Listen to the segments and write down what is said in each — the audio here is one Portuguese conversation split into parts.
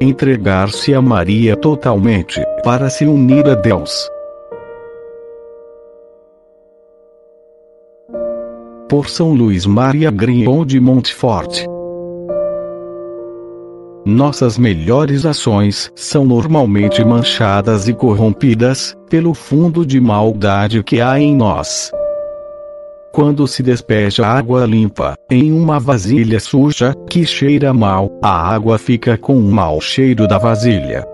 Entregar-se a Maria totalmente, para se unir a Deus. Por São Luís Maria Grignon de Montfort. Nossas melhores ações são normalmente manchadas e corrompidas pelo fundo de maldade que há em nós. Quando se despeja água limpa em uma vasilha suja que cheira mal, a água fica com o mau cheiro da vasilha.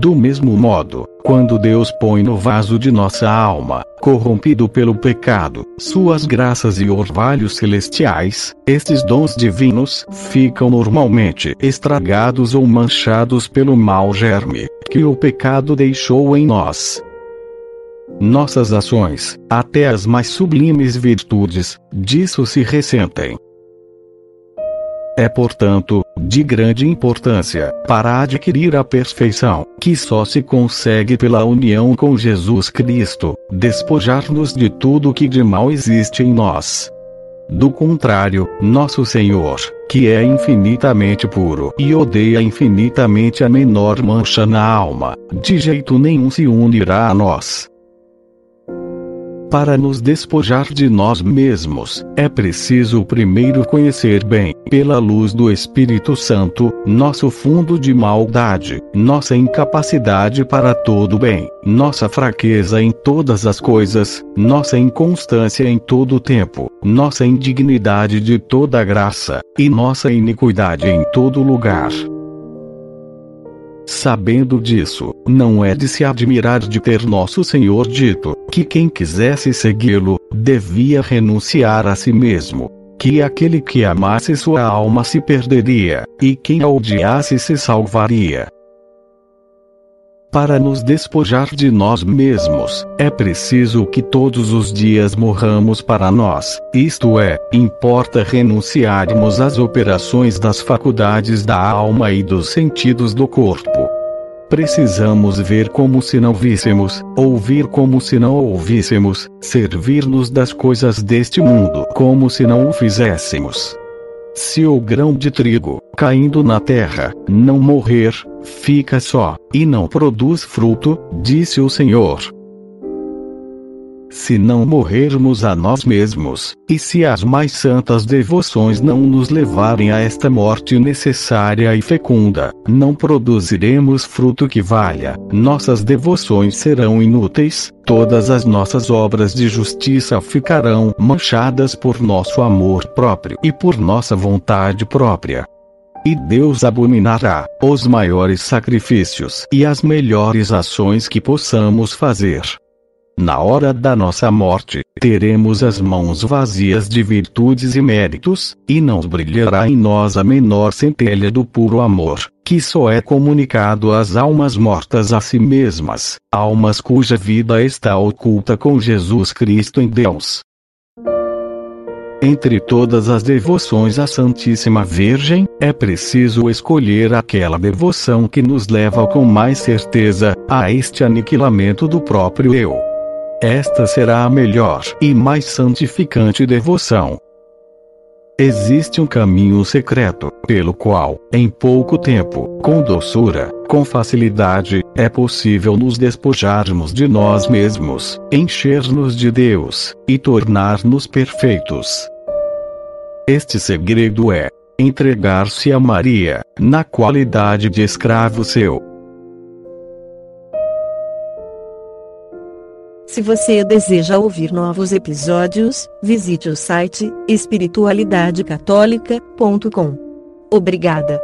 Do mesmo modo, quando Deus põe no vaso de nossa alma, corrompido pelo pecado, suas graças e orvalhos celestiais, estes dons divinos ficam normalmente estragados ou manchados pelo mau germe que o pecado deixou em nós. Nossas ações, até as mais sublimes virtudes, disso se ressentem. É, portanto, de grande importância, para adquirir a perfeição, que só se consegue pela união com Jesus Cristo, despojar-nos de tudo que de mal existe em nós. Do contrário, nosso Senhor, que é infinitamente puro e odeia infinitamente a menor mancha na alma, de jeito nenhum se unirá a nós para nos despojar de nós mesmos, é preciso primeiro conhecer bem, pela luz do Espírito Santo, nosso fundo de maldade, nossa incapacidade para todo bem, nossa fraqueza em todas as coisas, nossa inconstância em todo o tempo, nossa indignidade de toda graça, e nossa iniquidade em todo lugar. Sabendo disso, não é de se admirar de ter nosso Senhor dito que quem quisesse segui-lo, devia renunciar a si mesmo. Que aquele que amasse sua alma se perderia, e quem a odiasse se salvaria. Para nos despojar de nós mesmos, é preciso que todos os dias morramos para nós, isto é, importa renunciarmos às operações das faculdades da alma e dos sentidos do corpo. Precisamos ver como se não víssemos, ouvir como se não ouvíssemos, servir-nos das coisas deste mundo como se não o fizéssemos. Se o grão de trigo, caindo na terra, não morrer, fica só, e não produz fruto, disse o Senhor. Se não morrermos a nós mesmos, e se as mais santas devoções não nos levarem a esta morte necessária e fecunda, não produziremos fruto que valha, nossas devoções serão inúteis, todas as nossas obras de justiça ficarão manchadas por nosso amor próprio e por nossa vontade própria. E Deus abominará os maiores sacrifícios e as melhores ações que possamos fazer. Na hora da nossa morte, teremos as mãos vazias de virtudes e méritos, e não brilhará em nós a menor centelha do puro amor, que só é comunicado às almas mortas a si mesmas, almas cuja vida está oculta com Jesus Cristo em Deus. Entre todas as devoções à Santíssima Virgem, é preciso escolher aquela devoção que nos leva com mais certeza a este aniquilamento do próprio eu. Esta será a melhor e mais santificante devoção. Existe um caminho secreto, pelo qual, em pouco tempo, com doçura, com facilidade, é possível nos despojarmos de nós mesmos, encher-nos de Deus, e tornar-nos perfeitos. Este segredo é entregar-se a Maria, na qualidade de escravo seu. Se você deseja ouvir novos episódios, visite o site espiritualidadecatólica.com. Obrigada.